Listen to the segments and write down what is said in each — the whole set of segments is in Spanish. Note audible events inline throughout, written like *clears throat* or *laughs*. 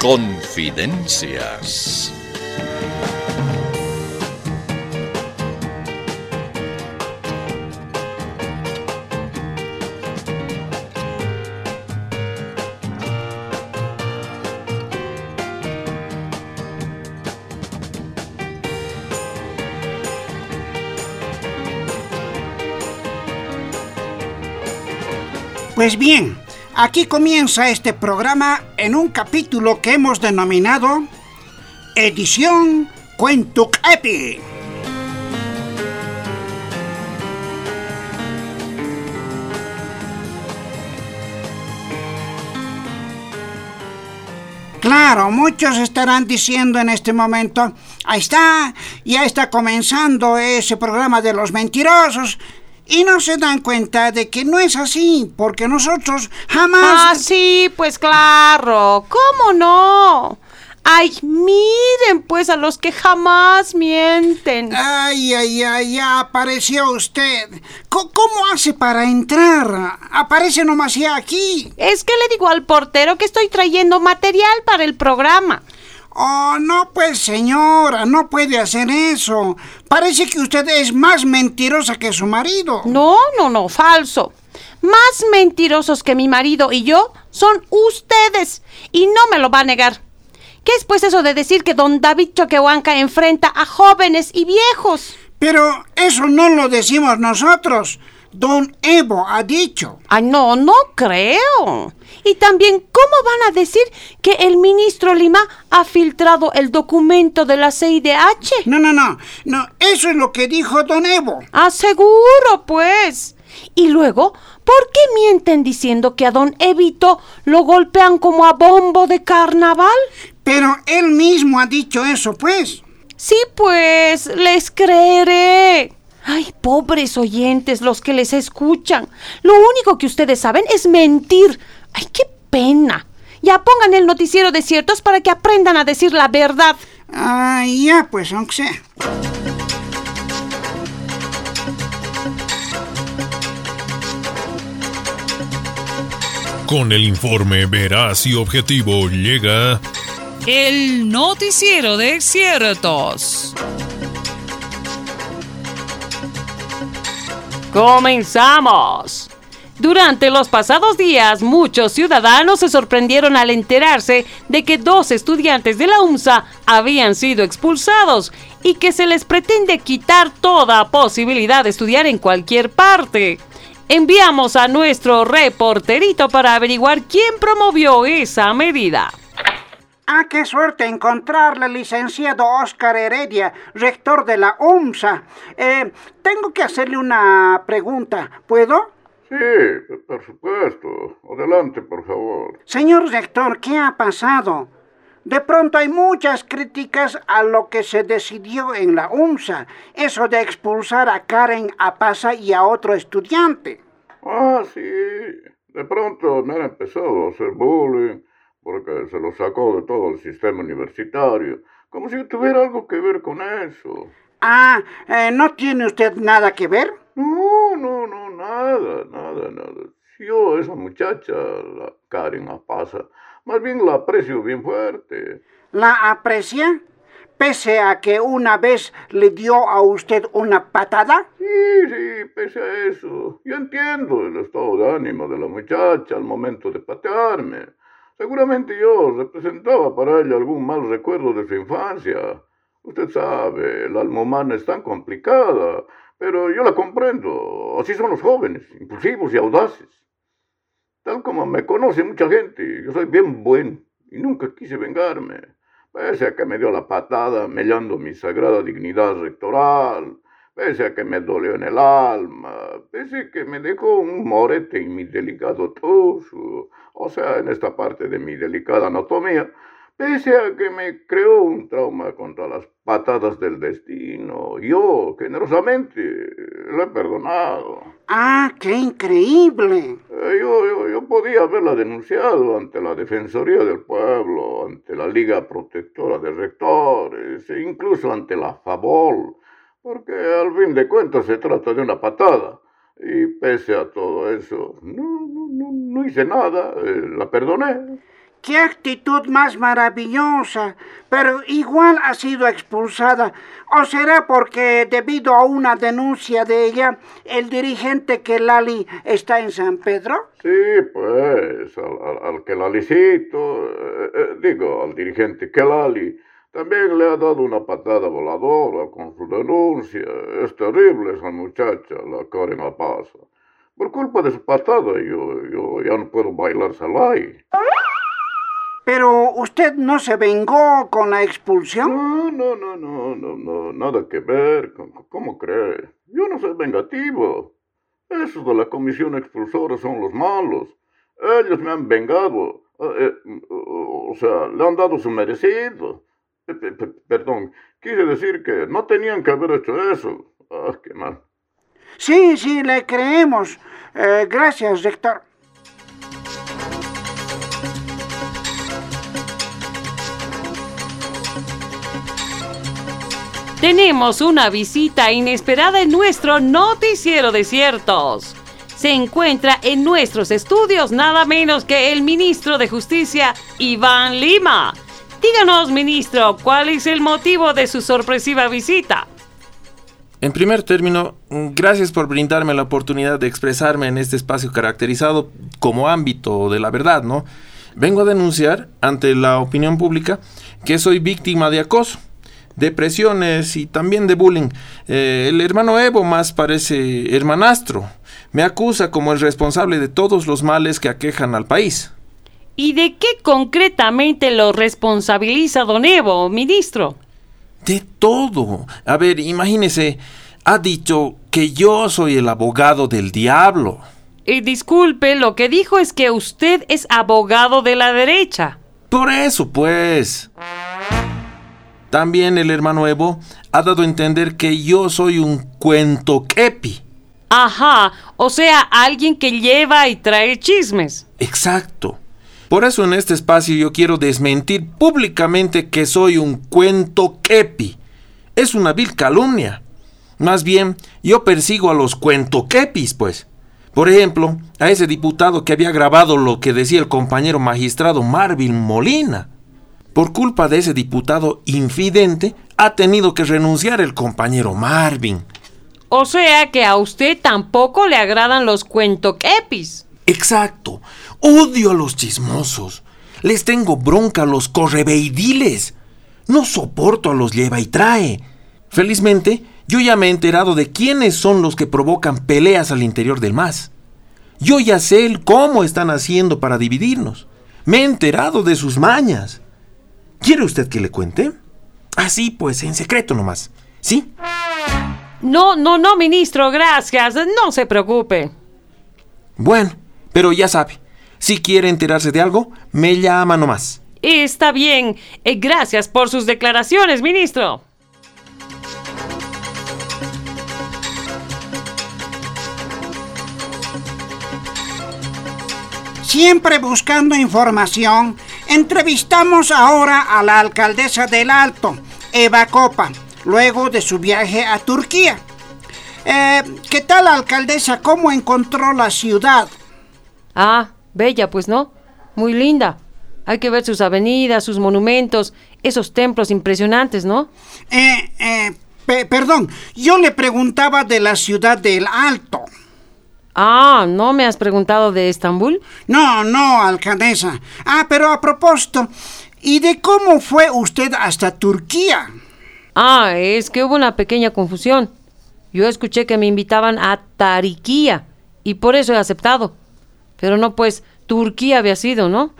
Confidencias. Pues bien, aquí comienza este programa en un capítulo que hemos denominado Edición Cuentuc Epi. Claro, muchos estarán diciendo en este momento, ahí está, ya está comenzando ese programa de los mentirosos, y no se dan cuenta de que no es así, porque nosotros jamás... Ah, sí, pues claro. ¿Cómo no? Ay, miren pues a los que jamás mienten. Ay, ay, ay, ya apareció usted. ¿Cómo, cómo hace para entrar? Aparece nomás ya aquí. Es que le digo al portero que estoy trayendo material para el programa. Oh, no, pues señora, no puede hacer eso. Parece que usted es más mentirosa que su marido. No, no, no, falso. Más mentirosos que mi marido y yo son ustedes. Y no me lo va a negar. ¿Qué es pues eso de decir que don David Choquehuanca enfrenta a jóvenes y viejos? Pero eso no lo decimos nosotros. Don Evo ha dicho. Ay, no, no creo. Y también, ¿cómo van a decir que el ministro Lima ha filtrado el documento de la CIDH? No, no, no. No, eso es lo que dijo don Evo. Aseguro, pues. Y luego, ¿por qué mienten diciendo que a don Evito lo golpean como a bombo de carnaval? Pero él mismo ha dicho eso, pues. Sí, pues, les creeré. Ay, pobres oyentes los que les escuchan. Lo único que ustedes saben es mentir. Ay, qué pena. Ya pongan el noticiero de ciertos para que aprendan a decir la verdad. Ah, ya, pues, aunque sea. Con el informe veraz y objetivo llega El noticiero de ciertos. Comenzamos. Durante los pasados días, muchos ciudadanos se sorprendieron al enterarse de que dos estudiantes de la UMSA habían sido expulsados y que se les pretende quitar toda posibilidad de estudiar en cualquier parte. Enviamos a nuestro reporterito para averiguar quién promovió esa medida. Ah, qué suerte encontrarle, licenciado Oscar Heredia, rector de la UMSA. Eh, tengo que hacerle una pregunta. ¿Puedo? Sí, por supuesto. Adelante, por favor. Señor rector, ¿qué ha pasado? De pronto hay muchas críticas a lo que se decidió en la UMSA, eso de expulsar a Karen Apasa y a otro estudiante. Ah, sí. De pronto me han empezado a hacer bullying porque se lo sacó de todo el sistema universitario, como si tuviera algo que ver con eso. Ah, eh, ¿no tiene usted nada que ver? No, no, no, nada, nada, nada. Yo, esa muchacha, la Karen Apasa, más bien la aprecio bien fuerte. ¿La aprecia? Pese a que una vez le dio a usted una patada. Sí, sí, pese a eso. Yo entiendo el estado de ánimo de la muchacha al momento de patearme. Seguramente yo representaba para ella algún mal recuerdo de su infancia. Usted sabe, la alma humana es tan complicada, pero yo la comprendo. Así son los jóvenes, impulsivos y audaces. Tal como me conoce mucha gente, yo soy bien bueno y nunca quise vengarme. Pese a que me dio la patada mellando mi sagrada dignidad rectoral, pese a que me dolió en el alma, pese a que me dejó un morete en mi delicado torso, o sea, en esta parte de mi delicada anatomía, pese a que me creó un trauma contra las patadas del destino, yo generosamente lo he perdonado. Ah, qué increíble. Eh, Yo, yo, yo podía haberla denunciado ante la Defensoría del Pueblo, ante la Liga Protectora de Rectores, e incluso ante la FABOL, porque al fin de cuentas se trata de una patada. Y pese a todo eso, no, no, no, no hice nada, eh, la perdoné. Qué actitud más maravillosa, pero igual ha sido expulsada. ¿O será porque debido a una denuncia de ella, el dirigente Kelali está en San Pedro? Sí, pues, al, al, que Lalicito, eh, eh, digo, al dirigente Kelali, también le ha dado una patada voladora con su denuncia. Es terrible esa muchacha, la Karen Alpaza. Por culpa de su patada, yo, yo ya no puedo bailar salai. Pero usted no se vengó con la expulsión. No, no, no, no, no, no, nada que ver. ¿Cómo cree? Yo no soy vengativo. Esos de la comisión expulsora son los malos. Ellos me han vengado. Eh, eh, o sea, le han dado su merecido. Perdón, quise decir que no tenían que haber hecho eso. Ah, qué mal. Sí, sí, le creemos. Eh, gracias, rector. Tenemos una visita inesperada en nuestro noticiero de ciertos. Se encuentra en nuestros estudios nada menos que el ministro de Justicia, Iván Lima. Díganos, ministro, ¿cuál es el motivo de su sorpresiva visita? En primer término, gracias por brindarme la oportunidad de expresarme en este espacio caracterizado como ámbito de la verdad, ¿no? Vengo a denunciar ante la opinión pública que soy víctima de acoso depresiones y también de bullying. Eh, el hermano Evo más parece hermanastro. Me acusa como el responsable de todos los males que aquejan al país. ¿Y de qué concretamente lo responsabiliza don Evo, ministro? De todo. A ver, imagínese, ha dicho que yo soy el abogado del diablo. Y disculpe, lo que dijo es que usted es abogado de la derecha. Por eso, pues. También el hermano Evo ha dado a entender que yo soy un cuento kepi. Ajá, o sea, alguien que lleva y trae chismes. Exacto. Por eso en este espacio yo quiero desmentir públicamente que soy un cuento kepi. Es una vil calumnia. Más bien, yo persigo a los cuentoquepis, pues. Por ejemplo, a ese diputado que había grabado lo que decía el compañero magistrado Marvin Molina. Por culpa de ese diputado infidente, ha tenido que renunciar el compañero Marvin. O sea que a usted tampoco le agradan los cuentoquepis. Exacto. Odio a los chismosos. Les tengo bronca a los correveidiles. No soporto a los lleva y trae. Felizmente, yo ya me he enterado de quiénes son los que provocan peleas al interior del MAS. Yo ya sé el cómo están haciendo para dividirnos. Me he enterado de sus mañas. ¿Quiere usted que le cuente? Ah, sí, pues en secreto nomás. ¿Sí? No, no, no, ministro, gracias. No se preocupe. Bueno, pero ya sabe, si quiere enterarse de algo, me llama nomás. Está bien. Eh, gracias por sus declaraciones, ministro. Siempre buscando información, entrevistamos ahora a la alcaldesa del Alto, Eva Copa, luego de su viaje a Turquía. Eh, ¿Qué tal, alcaldesa? ¿Cómo encontró la ciudad? Ah, bella, pues no. Muy linda. Hay que ver sus avenidas, sus monumentos, esos templos impresionantes, ¿no? Eh, eh, perdón, yo le preguntaba de la ciudad del Alto. Ah, ¿no me has preguntado de Estambul? No, no, alcaldesa. Ah, pero a propósito, ¿y de cómo fue usted hasta Turquía? Ah, es que hubo una pequeña confusión. Yo escuché que me invitaban a Tariquía y por eso he aceptado. Pero no, pues, Turquía había sido, ¿no?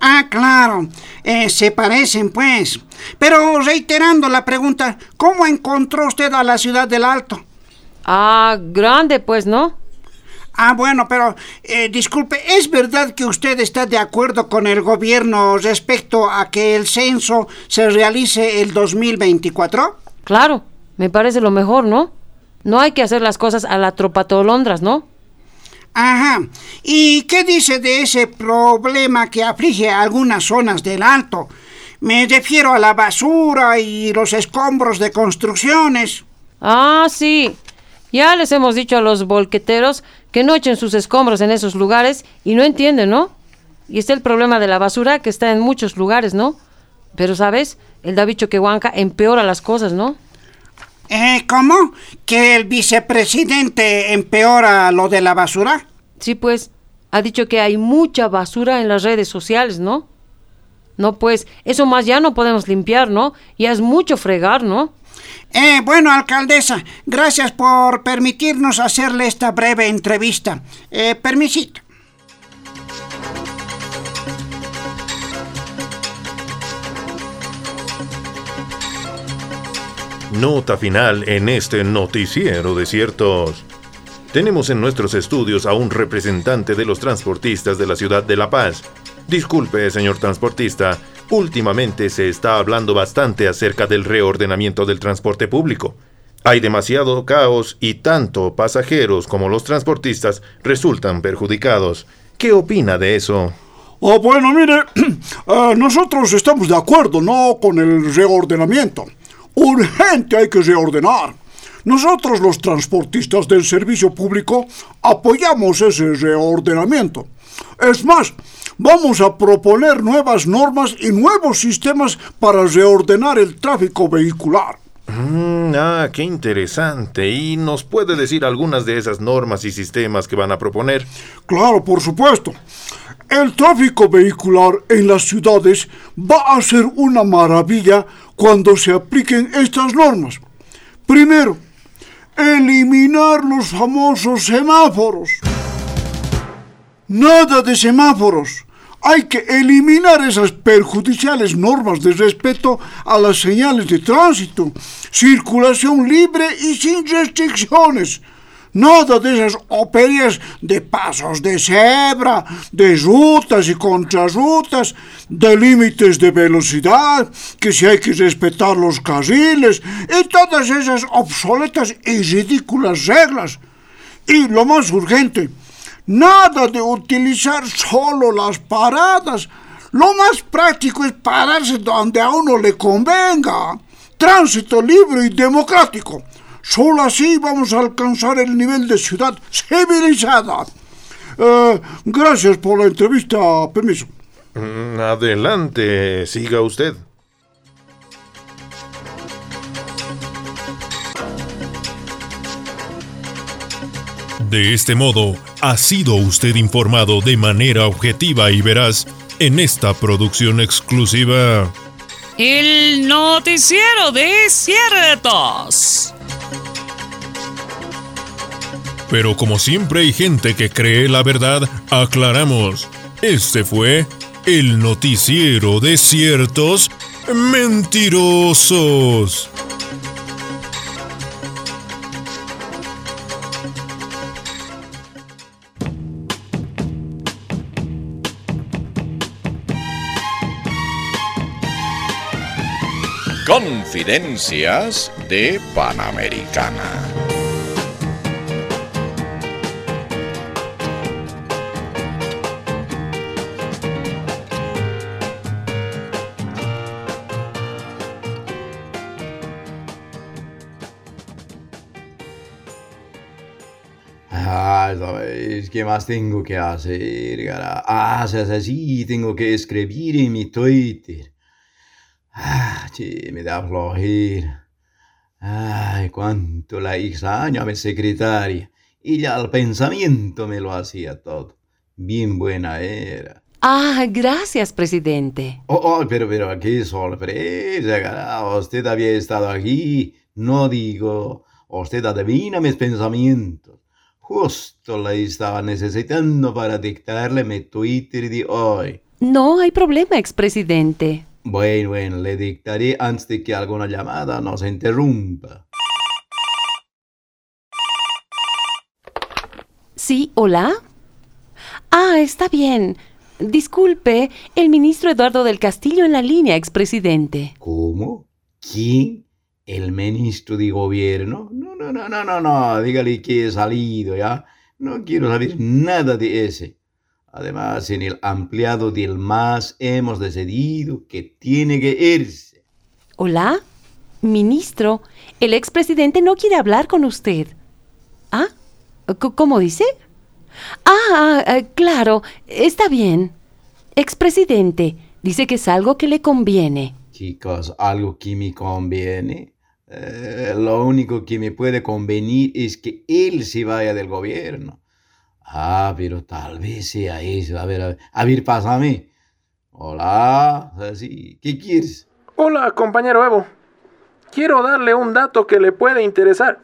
Ah, claro. Eh, se parecen, pues. Pero reiterando la pregunta, ¿cómo encontró usted a la ciudad del Alto? Ah, grande, pues, ¿no? Ah, bueno, pero eh, disculpe, ¿es verdad que usted está de acuerdo con el gobierno respecto a que el censo se realice el 2024? Claro, me parece lo mejor, ¿no? No hay que hacer las cosas a la tropatolondras, ¿no? Ajá. ¿Y qué dice de ese problema que aflige a algunas zonas del Alto? Me refiero a la basura y los escombros de construcciones. Ah, sí. Ya les hemos dicho a los bolqueteros que no echen sus escombros en esos lugares y no entienden, ¿no? Y está el problema de la basura que está en muchos lugares, ¿no? Pero, ¿sabes? El Davicho que Huanca empeora las cosas, ¿no? Eh, ¿Cómo? ¿Que el vicepresidente empeora lo de la basura? Sí, pues, ha dicho que hay mucha basura en las redes sociales, ¿no? No, pues, eso más ya no podemos limpiar, ¿no? Ya es mucho fregar, ¿no? Eh, bueno, alcaldesa, gracias por permitirnos hacerle esta breve entrevista. Eh, permisito. Nota final en este noticiero de ciertos. Tenemos en nuestros estudios a un representante de los transportistas de la ciudad de La Paz. Disculpe, señor transportista, últimamente se está hablando bastante acerca del reordenamiento del transporte público. Hay demasiado caos y tanto pasajeros como los transportistas resultan perjudicados. ¿Qué opina de eso? Ah, bueno, mire, eh, *clears throat* nosotros estamos de acuerdo, ¿no? Con el reordenamiento. Urgente hay que reordenar. Nosotros los transportistas del servicio público apoyamos ese reordenamiento. Es más, vamos a proponer nuevas normas y nuevos sistemas para reordenar el tráfico vehicular. Mm, ah, qué interesante. ¿Y nos puede decir algunas de esas normas y sistemas que van a proponer? Claro, por supuesto. El tráfico vehicular en las ciudades va a ser una maravilla cuando se apliquen estas normas. Primero, eliminar los famosos semáforos. Nada de semáforos. Hay que eliminar esas perjudiciales normas de respeto a las señales de tránsito, circulación libre y sin restricciones Nada de esas operías de pasos de cebra, de rutas y contrarrutas, de límites de velocidad, que si hay que respetar los carriles y todas esas obsoletas y ridículas reglas. Y lo más urgente, nada de utilizar solo las paradas. Lo más práctico es pararse donde a uno le convenga. Tránsito libre y democrático. Solo así vamos a alcanzar el nivel de ciudad civilizada. Eh, gracias por la entrevista. Permiso. Mm, adelante, siga usted. De este modo, ha sido usted informado de manera objetiva y veraz en esta producción exclusiva. El noticiero de ciertos. Pero como siempre hay gente que cree la verdad, aclaramos. Este fue el noticiero de ciertos mentirosos. Confidencias de Panamericana. ¿Qué más tengo que hacer? Ah, sí, tengo que escribir en mi Twitter. Ah, che, me da flojera. Ay, cuánto la extraño a mi secretaria. Y ya el pensamiento me lo hacía todo. Bien buena era. Ah, gracias, presidente. Oh, oh pero, pero, qué sorpresa, Usted había estado aquí. No digo, usted adivina mis pensamientos. Justo la estaba necesitando para dictarle mi Twitter de hoy. No hay problema, expresidente. Bueno, bueno, le dictaré antes de que alguna llamada nos interrumpa. Sí, hola. Ah, está bien. Disculpe, el ministro Eduardo del Castillo en la línea, expresidente. ¿Cómo? ¿Quién? ¿El ministro de gobierno? No, no, no, no, no, no, dígale que he salido, ¿ya? No quiero saber nada de ese. Además, en el ampliado del MAS hemos decidido que tiene que irse. Hola, ministro, el expresidente no quiere hablar con usted. ¿Ah? ¿Cómo dice? Ah, ah, claro, está bien. Expresidente, dice que es algo que le conviene. Chicos, algo que me conviene. Eh, lo único que me puede convenir es que él se vaya del gobierno. Ah, pero tal vez sea eso. A ver, a ver, a ver pásame. Hola, así, ¿qué quieres? Hola, compañero Evo. Quiero darle un dato que le puede interesar.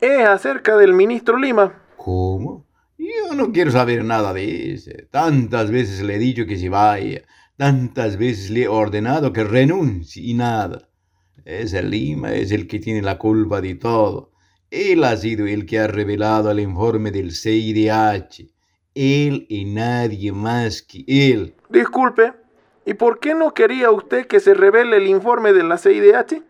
Es acerca del ministro Lima. ¿Cómo? Yo no quiero saber nada de eso. Tantas veces le he dicho que se vaya. Tantas veces le he ordenado que renuncie y nada. Ese Lima es el que tiene la culpa de todo. Él ha sido el que ha revelado el informe del CIDH. Él y nadie más que él. Disculpe, ¿y por qué no quería usted que se revele el informe de la CIDH?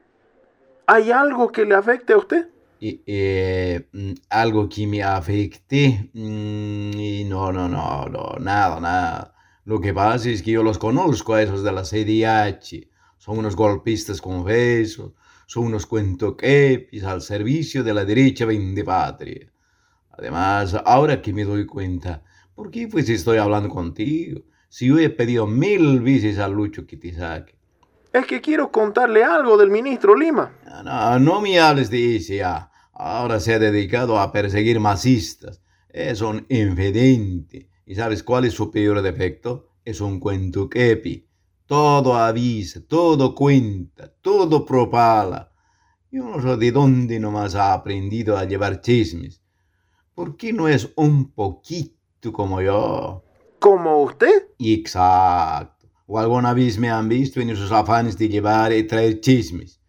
¿Hay algo que le afecte a usted? Eh, mm, algo que me afecte. mm, no, no, no, no, nada, nada. Lo que pasa es que yo los conozco a esos de la CDH. Son unos golpistas confesos, son unos cuentoquepis al servicio de la derecha patria. Además, ahora que me doy cuenta, ¿por qué pues estoy hablando contigo? Si yo he pedido mil veces a Lucho que te saque. Es que quiero contarle algo del ministro Lima. No, no, no me hables de ese ya. Ahora se ha dedicado a perseguir masistas. Es un infedente. ¿Y sabes cuál es su peor defecto? Es un cuento kepi. Todo avisa, todo cuenta, todo propala. Yo no sé de dónde nomás ha aprendido a llevar chismes. ¿Por qué no es un poquito como yo? ¿Como usted? Exacto. ¿O alguna vez me han visto en esos afanes de llevar y traer chismes?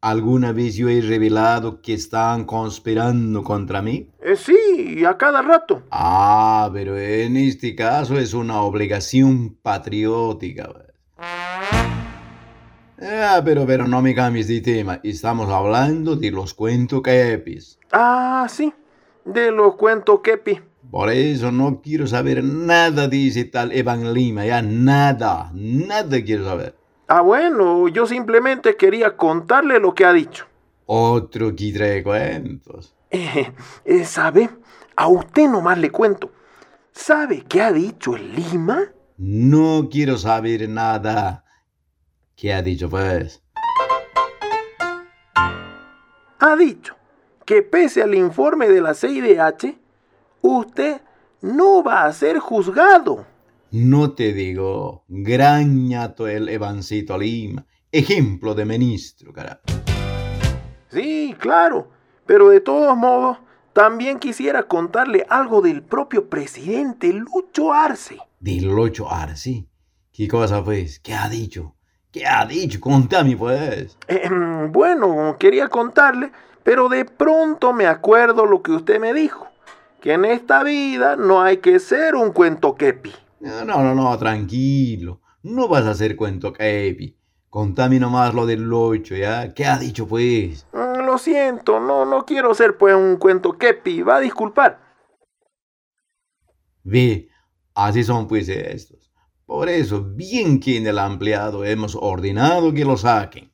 ¿Alguna vez yo he revelado que están conspirando contra mí? Eh, sí, a cada rato. Ah, pero en este caso es una obligación patriótica. Ah, pero, pero no me cambies de tema. Estamos hablando de los cuentokepis. Ah, sí, de los cuentos Kepi. Por eso no quiero saber nada de ese tal Evan Lima. Ya nada, nada quiero saber. Ah, bueno, yo simplemente quería contarle lo que ha dicho. Otro que trae cuentos. Eh, eh, ¿Sabe? A usted nomás le cuento. ¿Sabe qué ha dicho el Lima? No quiero saber nada. ¿Qué ha dicho pues? Ha dicho que pese al informe de la CIDH, usted no va a ser juzgado. No te digo, gran ñato el Evancito Lima, ejemplo de ministro, carajo. Sí, claro, pero de todos modos, también quisiera contarle algo del propio presidente Lucho Arce. Del Locho Arce. ¿Qué cosa pues? ¿Qué ha dicho? ¿Qué ha dicho? Contame pues. Eh, bueno, quería contarle, pero de pronto me acuerdo lo que usted me dijo, que en esta vida no hay que ser un cuento kepi. No, no, no, tranquilo. No vas a hacer cuento kepi. Contame nomás lo del Locho, ¿ya? ¿Qué ha dicho pues? Mm, Lo siento, no, no quiero ser pues un cuento kepi, va a disculpar. Ve, así son pues estos. Por eso, bien que en el empleado hemos ordenado que lo saquen.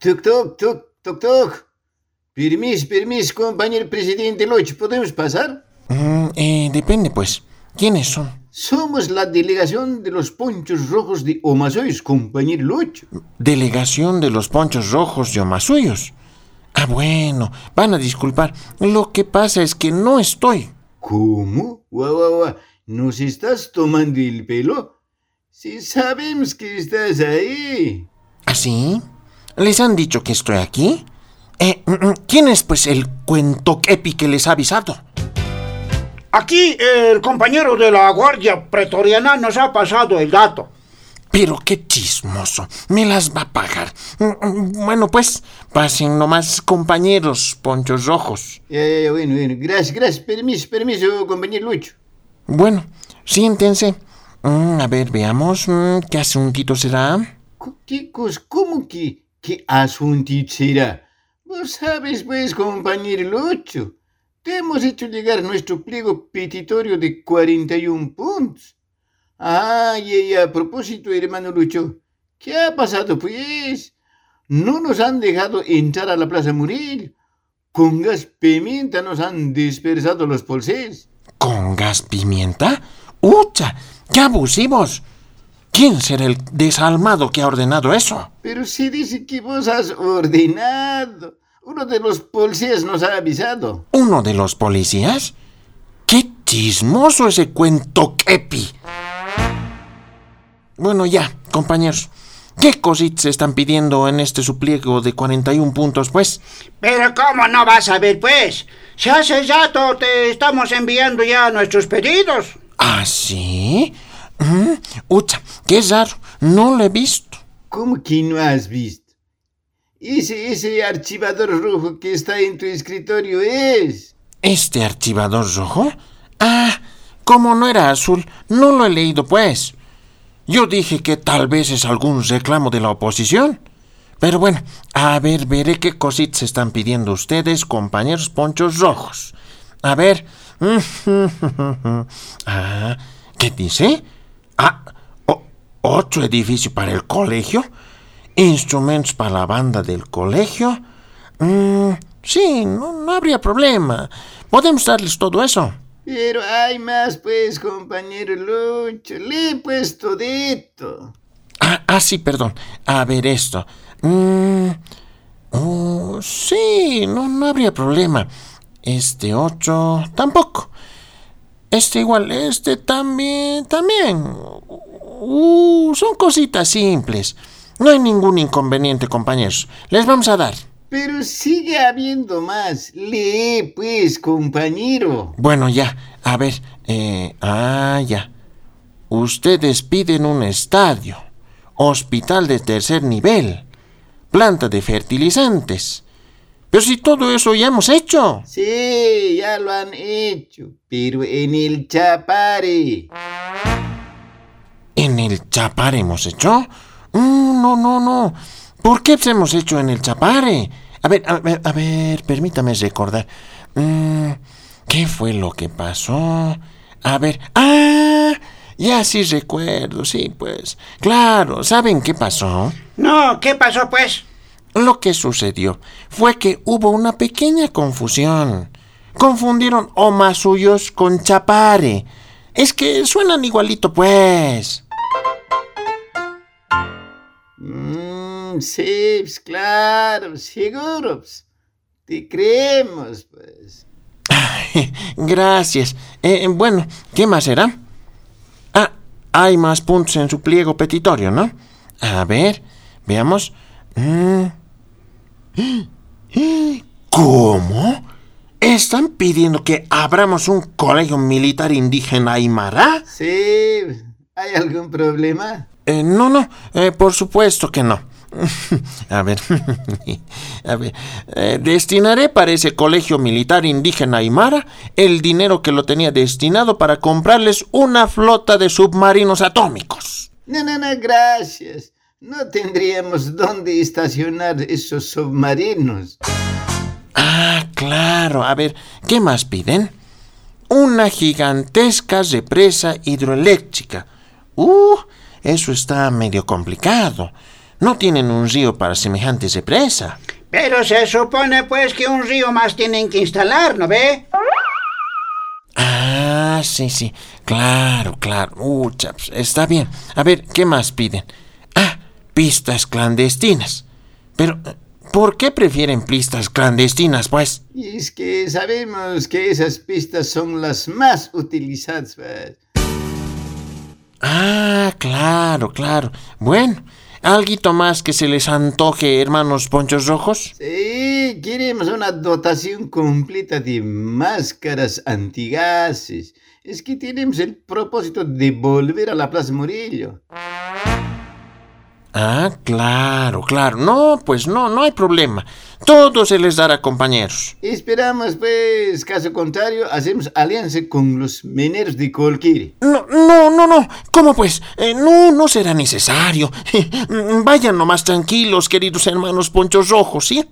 Tuc, tuc, tuc, tuc, tuc. Permiso, permiso, compañero presidente Locho, ¿podemos pasar? Mm, eh, depende, pues. ¿Quiénes son? Somos la delegación de los ponchos rojos de Omasois, compañero Locho. Delegación de los ponchos rojos de Omasuyos. Ah, bueno, van a disculpar. Lo que pasa es que no estoy. ¿Cómo? Guau, guau, guau. ¿Nos estás tomando el pelo? Si sabemos que estás ahí. ¿Así? ¿Les han dicho que estoy aquí? Eh, mm, mm, ¿Quién es, pues, el cuento kepi que les ha avisado? Aquí el compañero de la Guardia Pretoriana nos ha pasado el dato. Pero qué chismoso. Me las va a pagar. Mm, Bueno, pues, pasen nomás, compañeros ponchos rojos. Ya, ya, ya, bueno, bueno. Gracias, gracias. Permiso, permiso, compañero Lucho. Bueno, siéntense. Mm, a ver, veamos. mm, ¿Qué asuntito será? Co- ¿Qué cosa? ¿Cómo que qué asunto será? Vos sabes, pues, compañero Lucho. te hemos hecho llegar nuestro pliego petitorio de 41 puntos. Ah, y a propósito, hermano Lucho, ¿qué ha pasado pues? No nos han dejado entrar a la Plaza Murillo. Con gas pimienta nos han dispersado los polsés. ¿Con gas pimienta? ¡Ucha! ¡Qué abusivos! ¿Quién será el desalmado que ha ordenado eso? Pero si dice que vos has ordenado. Uno de los policías nos ha avisado. ¿Uno de los policías? ¡Qué chismoso ese cuento, Kepi! Bueno, ya, compañeros. ¿Qué cositas están pidiendo en este supliego de 41 puntos, pues? Pero ¿cómo no vas a ver, pues? Si hace rato te estamos enviando ya nuestros pedidos. ¿Ah, sí? Mm, ucha, qué raro. No lo he visto. ¿Cómo que no has visto? Ese, ese archivador rojo que está en tu escritorio es. ¿Este archivador rojo? Ah, como no era azul, no lo he leído, pues. Yo dije que tal vez es algún reclamo de la oposición. Pero bueno, a ver, veré qué cositas están pidiendo ustedes, compañeros ponchos rojos. A ver. *laughs* ah, ¿Qué dice? Ah, otro edificio para el colegio. Instrumentos para la banda del colegio. Mm, sí, no, no habría problema. Podemos darles todo eso. Pero hay más, pues, compañero Lucho. Le he puesto esto. Ah, ah, sí, perdón. A ver esto. Mm, oh, sí, no, no habría problema. Este 8 tampoco. Este igual, este también, también. Uh, son cositas simples. No hay ningún inconveniente, compañeros. Les vamos a dar. Pero sigue habiendo más. Lee, pues, compañero. Bueno, ya. A ver. Eh, ah, ya. Ustedes piden un estadio, hospital de tercer nivel, planta de fertilizantes. Pero si todo eso ya hemos hecho. Sí, ya lo han hecho, pero en el Chapare. ¿En el Chapare hemos hecho? Mm, no, no, no. ¿Por qué hemos hecho en el Chapare? A ver, a ver, a ver permítame recordar. Mm, ¿Qué fue lo que pasó? A ver, ah, ya sí recuerdo, sí, pues. Claro, ¿saben qué pasó? No, ¿qué pasó, pues? Lo que sucedió fue que hubo una pequeña confusión. Confundieron Omasuyos con Chapare. Es que suenan igualito, pues. Mm, sí, pues, claro, seguro. Pues. Te creemos, pues. *laughs* Gracias. Eh, bueno, ¿qué más será? Ah, hay más puntos en su pliego petitorio, ¿no? A ver, veamos. Mm. ¿Cómo? ¿Están pidiendo que abramos un colegio militar indígena aymara? Sí, ¿hay algún problema? Eh, no, no, eh, por supuesto que no. *laughs* A ver, *laughs* a ver, eh, destinaré para ese colegio militar indígena Aymara el dinero que lo tenía destinado para comprarles una flota de submarinos atómicos. No, no, no, gracias. No tendríamos dónde estacionar esos submarinos. Ah, claro. A ver, ¿qué más piden? Una gigantesca represa hidroeléctrica. Uh, eso está medio complicado. No tienen un río para semejante represa. Pero se supone pues que un río más tienen que instalar, ¿no ve? Ah, sí, sí. Claro, claro. Uh, chaps, está bien. A ver, ¿qué más piden? Pistas clandestinas. Pero, ¿por qué prefieren pistas clandestinas, pues? Es que sabemos que esas pistas son las más utilizadas. Pues. Ah, claro, claro. Bueno, ¿Alguito más que se les antoje, hermanos Ponchos Rojos? Sí, queremos una dotación completa de máscaras antigases. Es que tenemos el propósito de volver a la Plaza Murillo. Ah, claro, claro. No, pues no, no hay problema. Todo se les dará, compañeros. Esperamos, pues, caso contrario, hacemos alianza con los mineros de Colquiri. No, no, no, no. ¿Cómo pues? Eh, no, no será necesario. *laughs* Vayan nomás tranquilos, queridos hermanos ponchos rojos, ¿sí?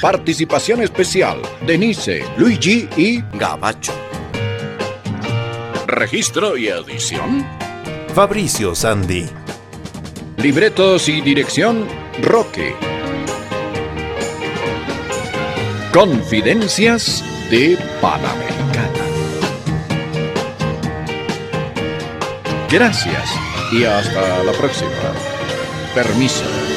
Participación especial, Denise, Luigi y Gabacho. Registro y edición, Fabricio Sandy. libretos y dirección, Roque. Confidencias de Panamericana. Gracias y hasta la próxima. Permiso.